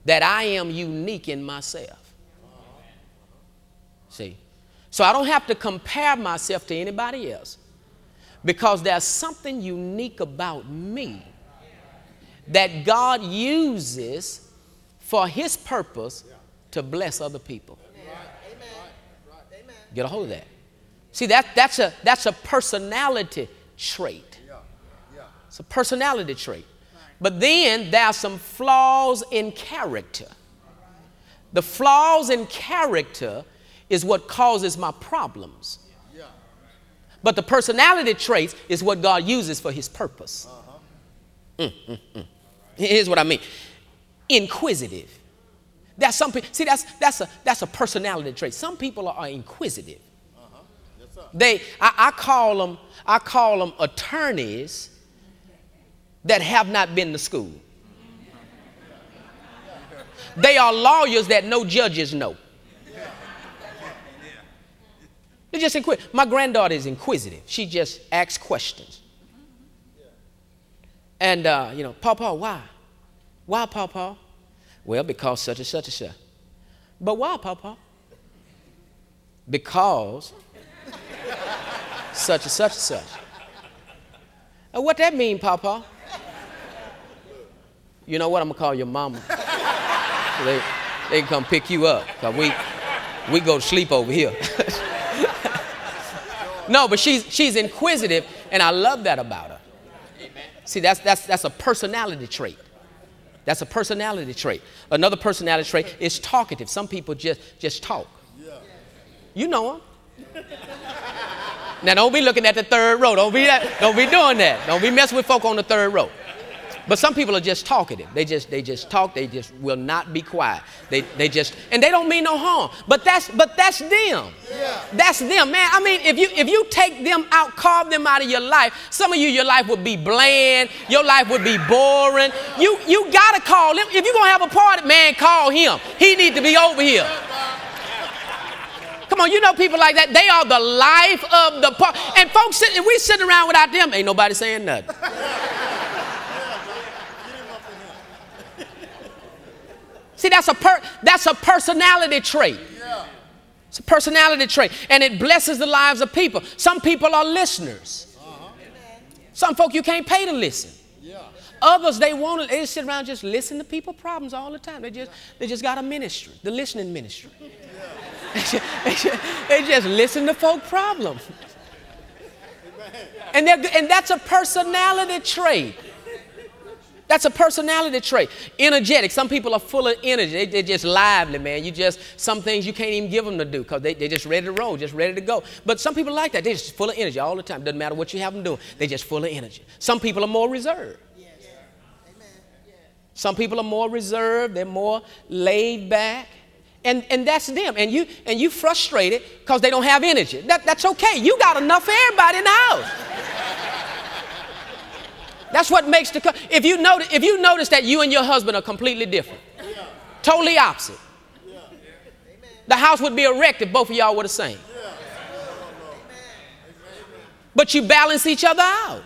Speaker 1: That I am unique in myself. See? So I don't have to compare myself to anybody else because there's something unique about me that God uses for his purpose to bless other people. Get a hold of that. See, that, that's, a, that's a personality trait. It's a personality trait. But then there are some flaws in character. The flaws in character is what causes my problems. But the personality traits is what God uses for his purpose. Mm, mm, mm. Here's what I mean inquisitive. That's some people, see, that's, that's, a, that's a personality trait. Some people are, inquisitive. Uh huh. they, I, I, call them, I call them attorneys that have not been to school. They are lawyers that no judges know. They're just inquisitive. My granddaughter is inquisitive. She just asks questions. And, uh, you know, Papa, why? Why, Papa? Well, because such and such and such. But why, Papa? Because such and such and such. And what that mean, Papa? You know what? I'm gonna call your mama. So they, they can come pick you up. Cause we we go to sleep over here. no, but she's she's inquisitive, and I love that about her. See, that's that's that's a personality trait. That's a personality trait. Another personality trait is talkative. Some people just just talk. You know them. Now don't be looking at the third row. Don't be that, don't be doing that. Don't be messing with folk on the third row. But some people are just talkative. They just they just talk. They just will not be quiet. They they just and they don't mean no harm. But that's but that's them. Yeah. That's them, man. I mean, if you if you take them out, carve them out of your life, some of you your life would be bland. Your life would be boring. You you gotta call him. If you're gonna have a party, man, call him. He need to be over here. Come on, you know people like that. They are the life of the party. And folks, sit, we sitting around without them, ain't nobody saying nothing. See, that's a, per- that's a personality trait. It's a personality trait. And it blesses the lives of people. Some people are listeners. Some folk you can't pay to listen. Others, they want to, they sit around just listen to people problems all the time. They just, they just got a ministry, the listening ministry. Yeah. they, just, they just listen to folk problems. And, and that's a personality trait. That's a personality trait. Energetic. Some people are full of energy. They, are just lively, man. You just, some things you can't even give them to do because they, they're just ready to roll, just ready to go. But some people like that. They're just full of energy all the time. Doesn't matter what you have them doing. They're just full of energy. Some people are more reserved. Some people are more reserved. They're more laid back. And, and that's them. And you, and you frustrated because they don't have energy. That, that's okay. You got enough for everybody in the house. That's what makes the if you notice if you notice that you and your husband are completely different, yeah. totally opposite. Yeah. The house would be if both of y'all were the same. Yeah. But you balance each other out.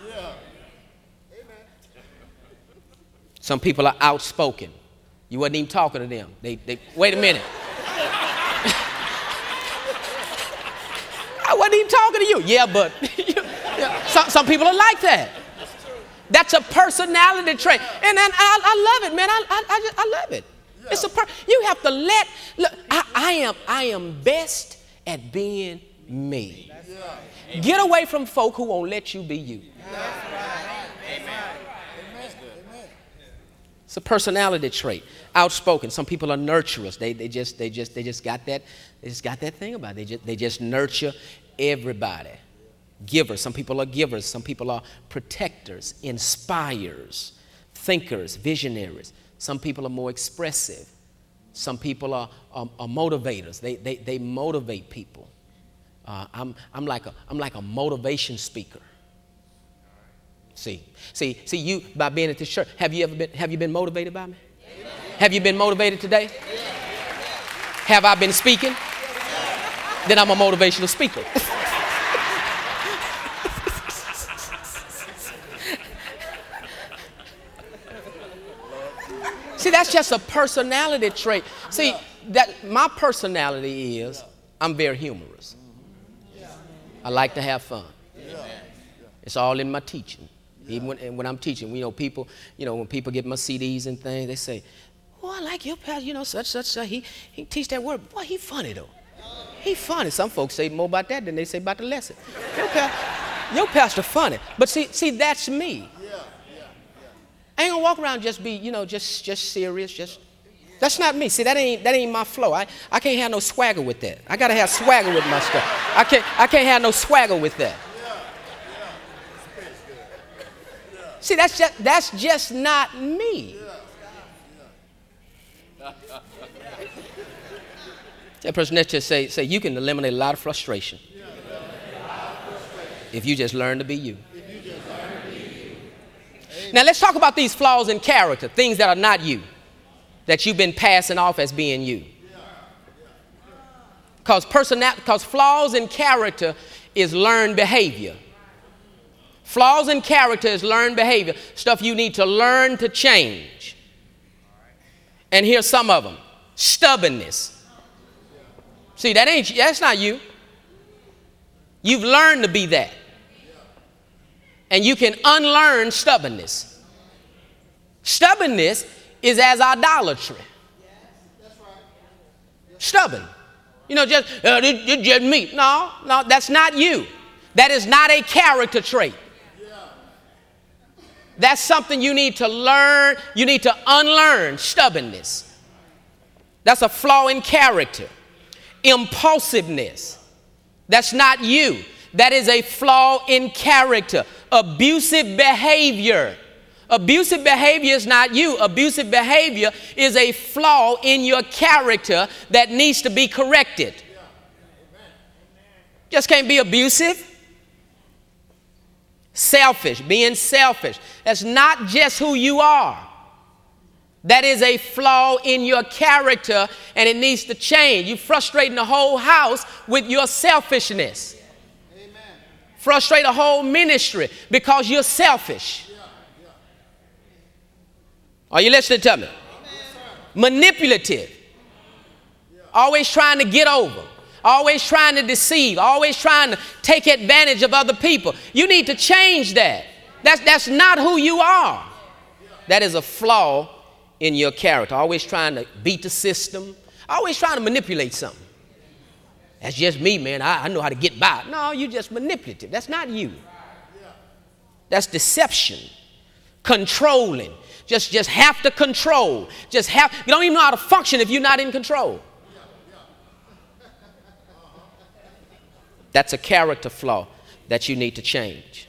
Speaker 1: Some people are outspoken. You wasn't even talking to them. They, they wait a minute. I wasn't even talking to you. Yeah, but some, some people are like that. That's a personality trait. And, and I, I love it, man. I, I, I, just, I love it. Yeah. It's a per- you have to let, look, I, I, am, I am best at being me. Get away from folk who won't let you be you. It's a personality trait. Outspoken. Some people are nurturers. They, they, just, they, just, they just got that, they just got that thing about it. They just, they just nurture everybody givers. Some people are givers. Some people are protectors, inspires, thinkers, visionaries. Some people are more expressive. Some people are, are, are motivators. They, they, they motivate people. Uh, I'm, I'm, like a, I'm like a motivation speaker. See, see, see, you by being at this church, have you ever been, have you been motivated by me? Have you been motivated today? Have I been speaking? Then I'm a motivational speaker. See, that's just a personality trait. See, that my personality is I'm very humorous. I like to have fun. It's all in my teaching. Even when, when I'm teaching, you know, people, you know, when people get my CDs and things, they say, Oh, I like your pastor, you know, such, such, such. He, he teach that word. Boy, he funny, though. He funny. Some folks say more about that than they say about the lesson. Your, pastor, your pastor funny. But see, see, that's me. I ain't gonna walk around just be, you know, just, just serious, just that's not me. See, that ain't that ain't my flow. I, I can't have no swagger with that. I gotta have swagger with my stuff. I can't I can't have no swagger with that. See, that's just that's just not me. That person next to say, say you can eliminate a lot of frustration if you just learn to be you. Now let's talk about these flaws in character, things that are not you that you've been passing off as being you. Because personality, because flaws in character is learned behavior. Flaws in character is learned behavior, stuff you need to learn to change. And here's some of them stubbornness. See, that ain't that's not you. You've learned to be that. And you can unlearn stubbornness. Stubbornness is as idolatry. Stubborn. You know, just, uh, just me. No, no, that's not you. That is not a character trait. That's something you need to learn, you need to unlearn stubbornness. That's a flaw in character. Impulsiveness. That's not you. That is a flaw in character. Abusive behavior. Abusive behavior is not you. Abusive behavior is a flaw in your character that needs to be corrected. Just can't be abusive. Selfish, being selfish. That's not just who you are. That is a flaw in your character and it needs to change. You're frustrating the whole house with your selfishness. Frustrate a whole ministry because you're selfish. Are you listening to me? Manipulative. Always trying to get over. Always trying to deceive. Always trying to take advantage of other people. You need to change that. That's, that's not who you are. That is a flaw in your character. Always trying to beat the system. Always trying to manipulate something. That's just me, man. I, I know how to get by. No, you're just manipulative. That's not you. That's deception, controlling just, just have to control. Just have, you don't even know how to function if you're not in control. That's a character flaw that you need to change.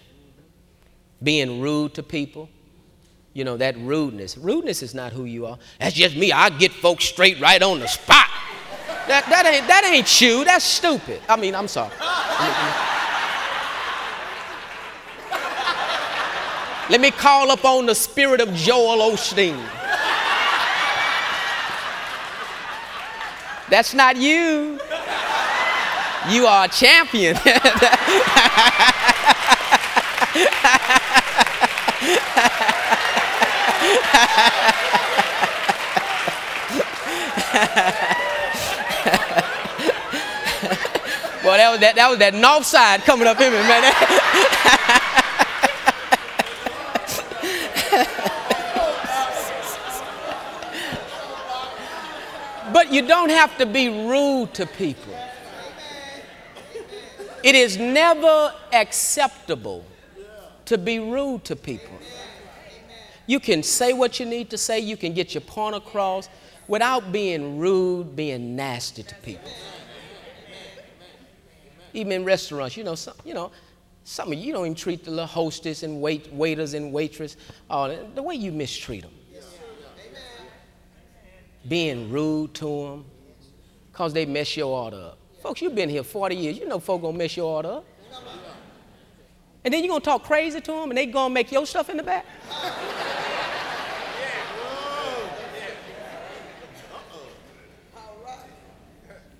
Speaker 1: Being rude to people, you know, that rudeness. Rudeness is not who you are. That's just me. I get folks straight right on the spot. That, that, ain't, that ain't you. That's stupid. I mean, I'm sorry. Let me call upon the spirit of Joel Osteen. That's not you. You are a champion. Boy, that was that, that was that north side coming up in me, man. But you don't have to be rude to people. It is never acceptable to be rude to people. You can say what you need to say, you can get your point across without being rude, being nasty to people. Even in restaurants, you know, some, you know, some of you don't even treat the little hostess and wait, waiters and waitress uh, the way you mistreat them being rude to them because they mess your order up. Folks, you've been here 40 years. You know folk gonna mess your order up. And then you're gonna talk crazy to them and they gonna make your stuff in the back?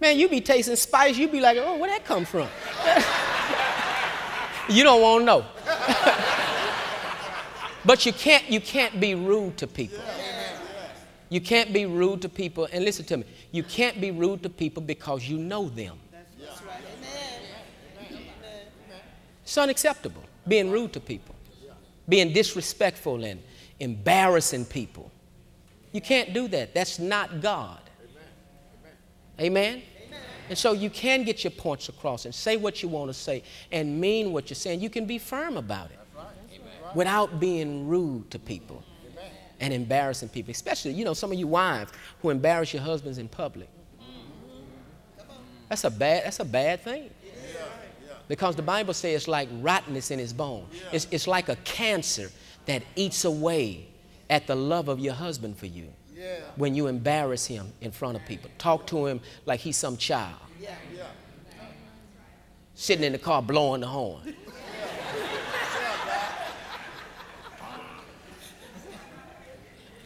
Speaker 1: Man, you be tasting spice, you be like, oh, where that come from? you don't want to know. but you can't, you can't be rude to people. You can't be rude to people. And listen to me, you can't be rude to people because you know them. That's right. Amen. It's unacceptable being rude to people, being disrespectful and embarrassing people. You can't do that. That's not God. Amen? And so you can get your points across and say what you want to say and mean what you're saying. You can be firm about it without being rude to people and embarrassing people. Especially, you know, some of you wives who embarrass your husbands in public. That's a bad, that's a bad thing. Because the Bible says it's like rottenness in his bone. It's, it's like a cancer that eats away at the love of your husband for you when you embarrass him in front of people. Talk to him like he's some child. Sitting in the car blowing the horn.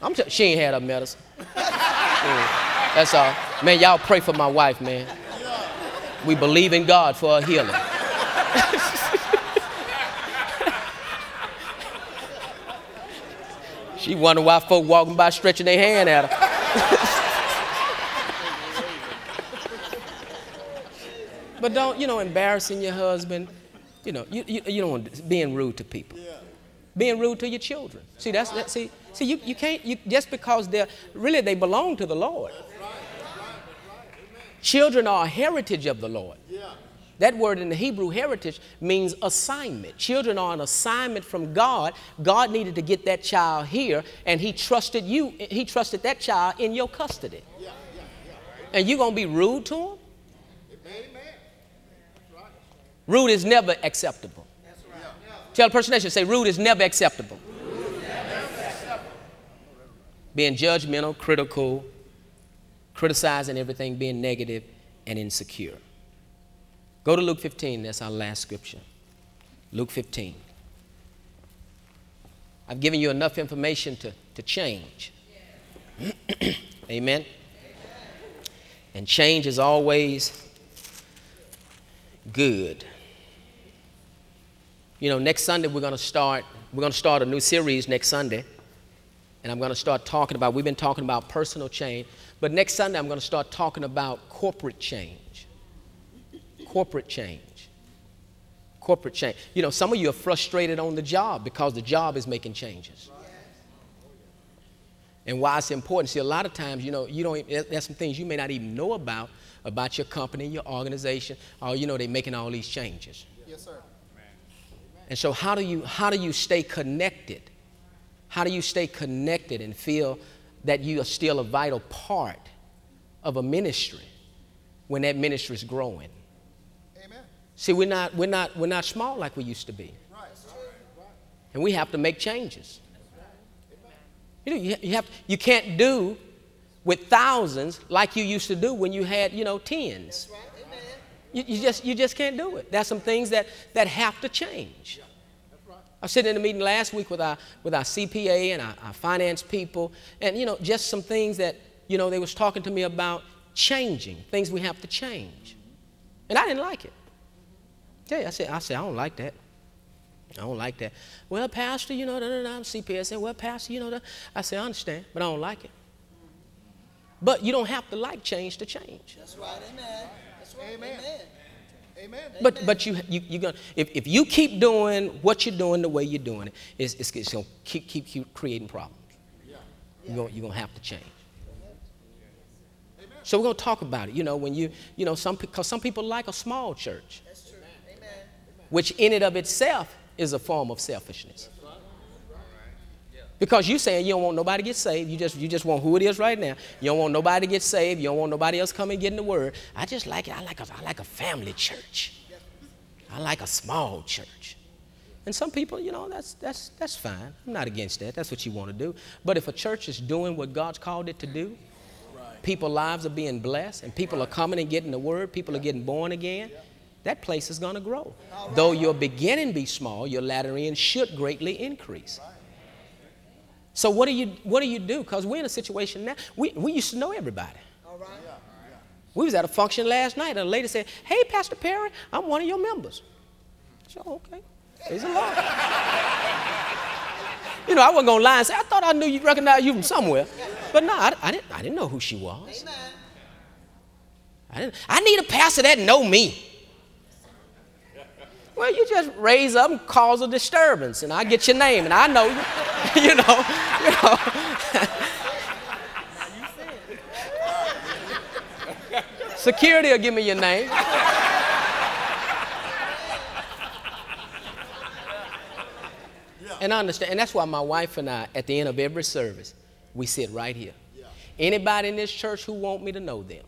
Speaker 1: I'm t- she ain't had her medicine. Yeah, that's all. Man, y'all pray for my wife, man. We believe in God for a healing. She wonder why folk walking by stretching their hand at her. but don't, you know, embarrassing your husband. You know, you, you, you don't want being rude to people. Being rude to your children. See, that's that. See, see, you, you can't you, just because they're really they belong to the Lord. Children are a heritage of the Lord. That word in the Hebrew heritage means assignment. Children are an assignment from God. God needed to get that child here, and He trusted you, He trusted that child in your custody. And you're going to be rude to him? Rude is never acceptable. Tell the person to you, say, rude is never acceptable. Being judgmental, critical, criticizing everything, being negative, and insecure. Go to Luke 15, that's our last scripture. Luke 15. I've given you enough information to, to change. Amen. And change is always good. You know, next Sunday we're going to start we're going to start a new series next Sunday. And I'm going to start talking about we've been talking about personal change, but next Sunday I'm going to start talking about corporate change corporate change. Corporate change. You know, some of you are frustrated on the job because the job is making changes. And why it's important. See, a lot of times, you know, you don't. There's some things you may not even know about about your company, your organization. Or you know, they're making all these changes.
Speaker 2: Yes, sir.
Speaker 1: And so, how do you how do you stay connected? How do you stay connected and feel that you are still a vital part of a ministry when that ministry is growing? See, we're not, we're not, we're not small like we used to be. And we have to make changes. You know, you, you, have, you can't do with thousands like you used to do when you had, you know, tens. You, you, just, you just can't do it. There's some things that, that have to change. I was sitting in a meeting last week with our, with our CPA and our, our finance people, and, you know, just some things that, you know, they was talking to me about changing, things we have to change. And I didn't like it. Yeah, I said, I said, I don't like that. I don't like that. Well, Pastor, you know, da, da, da, I'm CPS. I said, well, Pastor, you know, da. I said, I understand, but I don't like it. But you don't have to like change to change.
Speaker 2: That's right, amen. That's right, amen. amen. Amen.
Speaker 1: But but you you you gonna if, if you keep doing what you're doing the way you're doing it, it's, it's, it's gonna keep, keep keep creating problems. Yeah. You're gonna, you're gonna have to change. Amen. So we're gonna talk about it. You know, when you you know some because some people like a small church which in and of itself is a form of selfishness. Because you're saying you don't want nobody to get saved, you just you just want who it is right now. You don't want nobody to get saved. You don't want nobody else coming getting the word. I just like it. I like a, I like a family church. I like a small church. And some people, you know, that's that's that's fine. I'm not against that. That's what you want to do. But if a church is doing what God's called it to do, people's lives are being blessed, and people are coming and getting the word. People are getting born again that place is going to grow. Right. Though your beginning be small, your latter end should greatly increase. So what do you what do you do? Because we're in a situation now. We, we used to know everybody. All right. Yeah. We was at a function last night, and a lady said, "Hey, Pastor Perry, I'm one of your members." So okay, praise the Lord. you know, I wasn't gonna lie and say I thought I knew you recognized you from somewhere, but no, I, I didn't. I didn't know who she was. Amen. I didn't. I need a pastor that know me. Well, you just raise up and cause a disturbance, and I get your name, and I know you. you know, you know. Security will give me your name. And I understand, and that's why my wife and I, at the end of every service, we sit right here. Anybody in this church who want me to know them,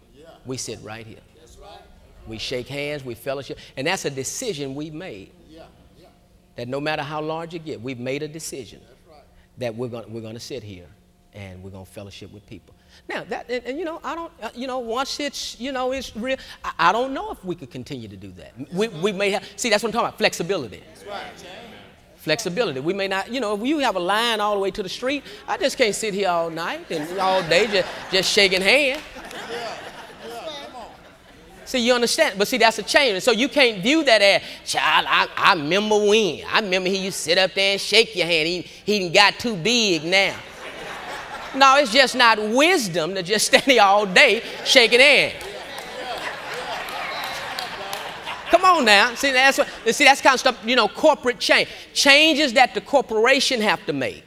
Speaker 1: we sit right here. We shake hands, we fellowship, and that's a decision we've made. Yeah, yeah. That no matter how large you get, we've made a decision right. that we're going we're to sit here and we're going to fellowship with people. Now that and, and you know I don't uh, you know once it's you know it's real I, I don't know if we could continue to do that. We, we may have see that's what I'm talking about flexibility. That's right. Flexibility. We may not, you know, if you have a line all the way to the street, I just can't sit here all night and all day just, just shaking hands. See, you understand? But see, that's a change. And so you can't view that as, child, I, I remember when. I remember he used to sit up there and shake your hand. He, he got too big now. No, it's just not wisdom to just stand here all day shaking hands. Come on now. See, that's what, see, that's kind of stuff, you know, corporate change. Changes that the corporation have to make.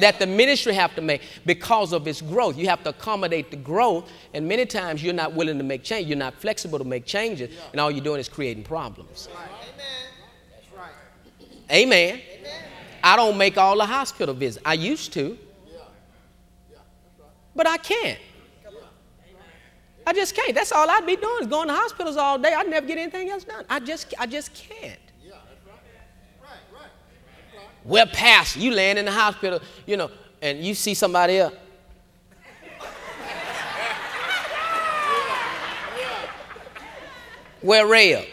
Speaker 1: That the ministry have to make because of its growth. You have to accommodate the growth, and many times you're not willing to make change. You're not flexible to make changes, and all you're doing is creating problems. Amen. That's right. Amen. I don't make all the hospital visits. I used to, but I can't. I just can't. That's all I'd be doing is going to hospitals all day. I'd never get anything else done. I just, I just can't. Yeah, right. Right, right. Well, pastor, you land in the hospital, you know, and you see somebody else. Where Ray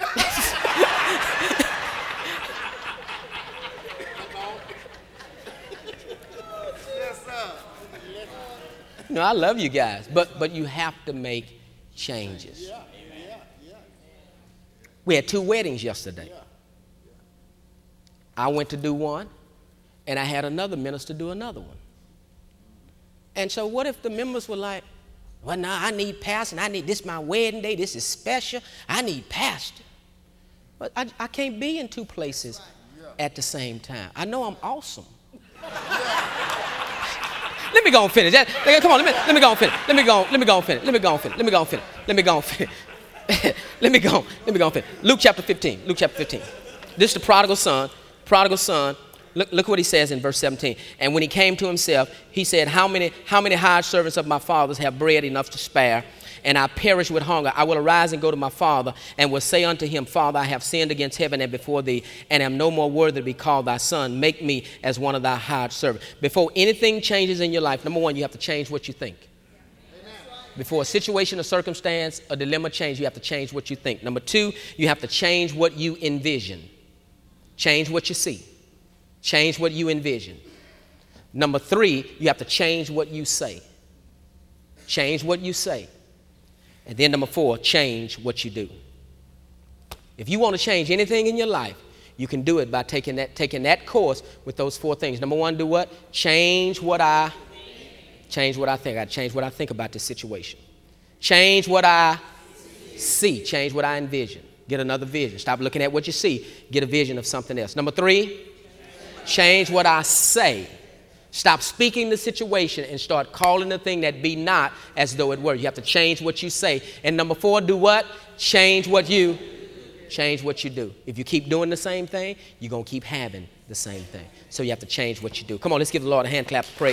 Speaker 1: No, I love you guys, but but you have to make changes. We had two weddings yesterday. I went to do one, and I had another minister do another one. And so, what if the members were like, well, now I need pastor, I need this my wedding day, this is special, I need pastor. But I, I can't be in two places at the same time. I know I'm awesome. Let me go and finish. That, come on, let me, let me go and finish. Let me go, let me go and finish. Let me go and finish. Let me go and finish. Let me go and finish. let me go. Let me go and finish. Luke chapter 15. Luke chapter 15. This is the prodigal son. Prodigal son. Look, look what he says in verse 17. And when he came to himself, he said, How many, how many hired servants of my father's have bread enough to spare? and I perish with hunger, I will arise and go to my father and will say unto him, Father, I have sinned against heaven and before thee, and am no more worthy to be called thy son. Make me as one of thy hired servants. Before anything changes in your life, number one, you have to change what you think. Before a situation, a circumstance, a dilemma change, you have to change what you think. Number two, you have to change what you envision. Change what you see. Change what you envision. Number three, you have to change what you say. Change what you say. And then number four, change what you do. If you want to change anything in your life, you can do it by taking that, taking that course with those four things. Number one, do what? Change what I change what I think. I change what I think about this situation. Change what I see. Change what I envision. Get another vision. Stop looking at what you see. Get a vision of something else. Number three, change what I say. Stop speaking the situation and start calling the thing that be not as though it were. You have to change what you say. And number four, do what? Change what you change what you do. If you keep doing the same thing, you're going to keep having the same thing. So you have to change what you do. Come on, let's give the Lord a hand clap praise.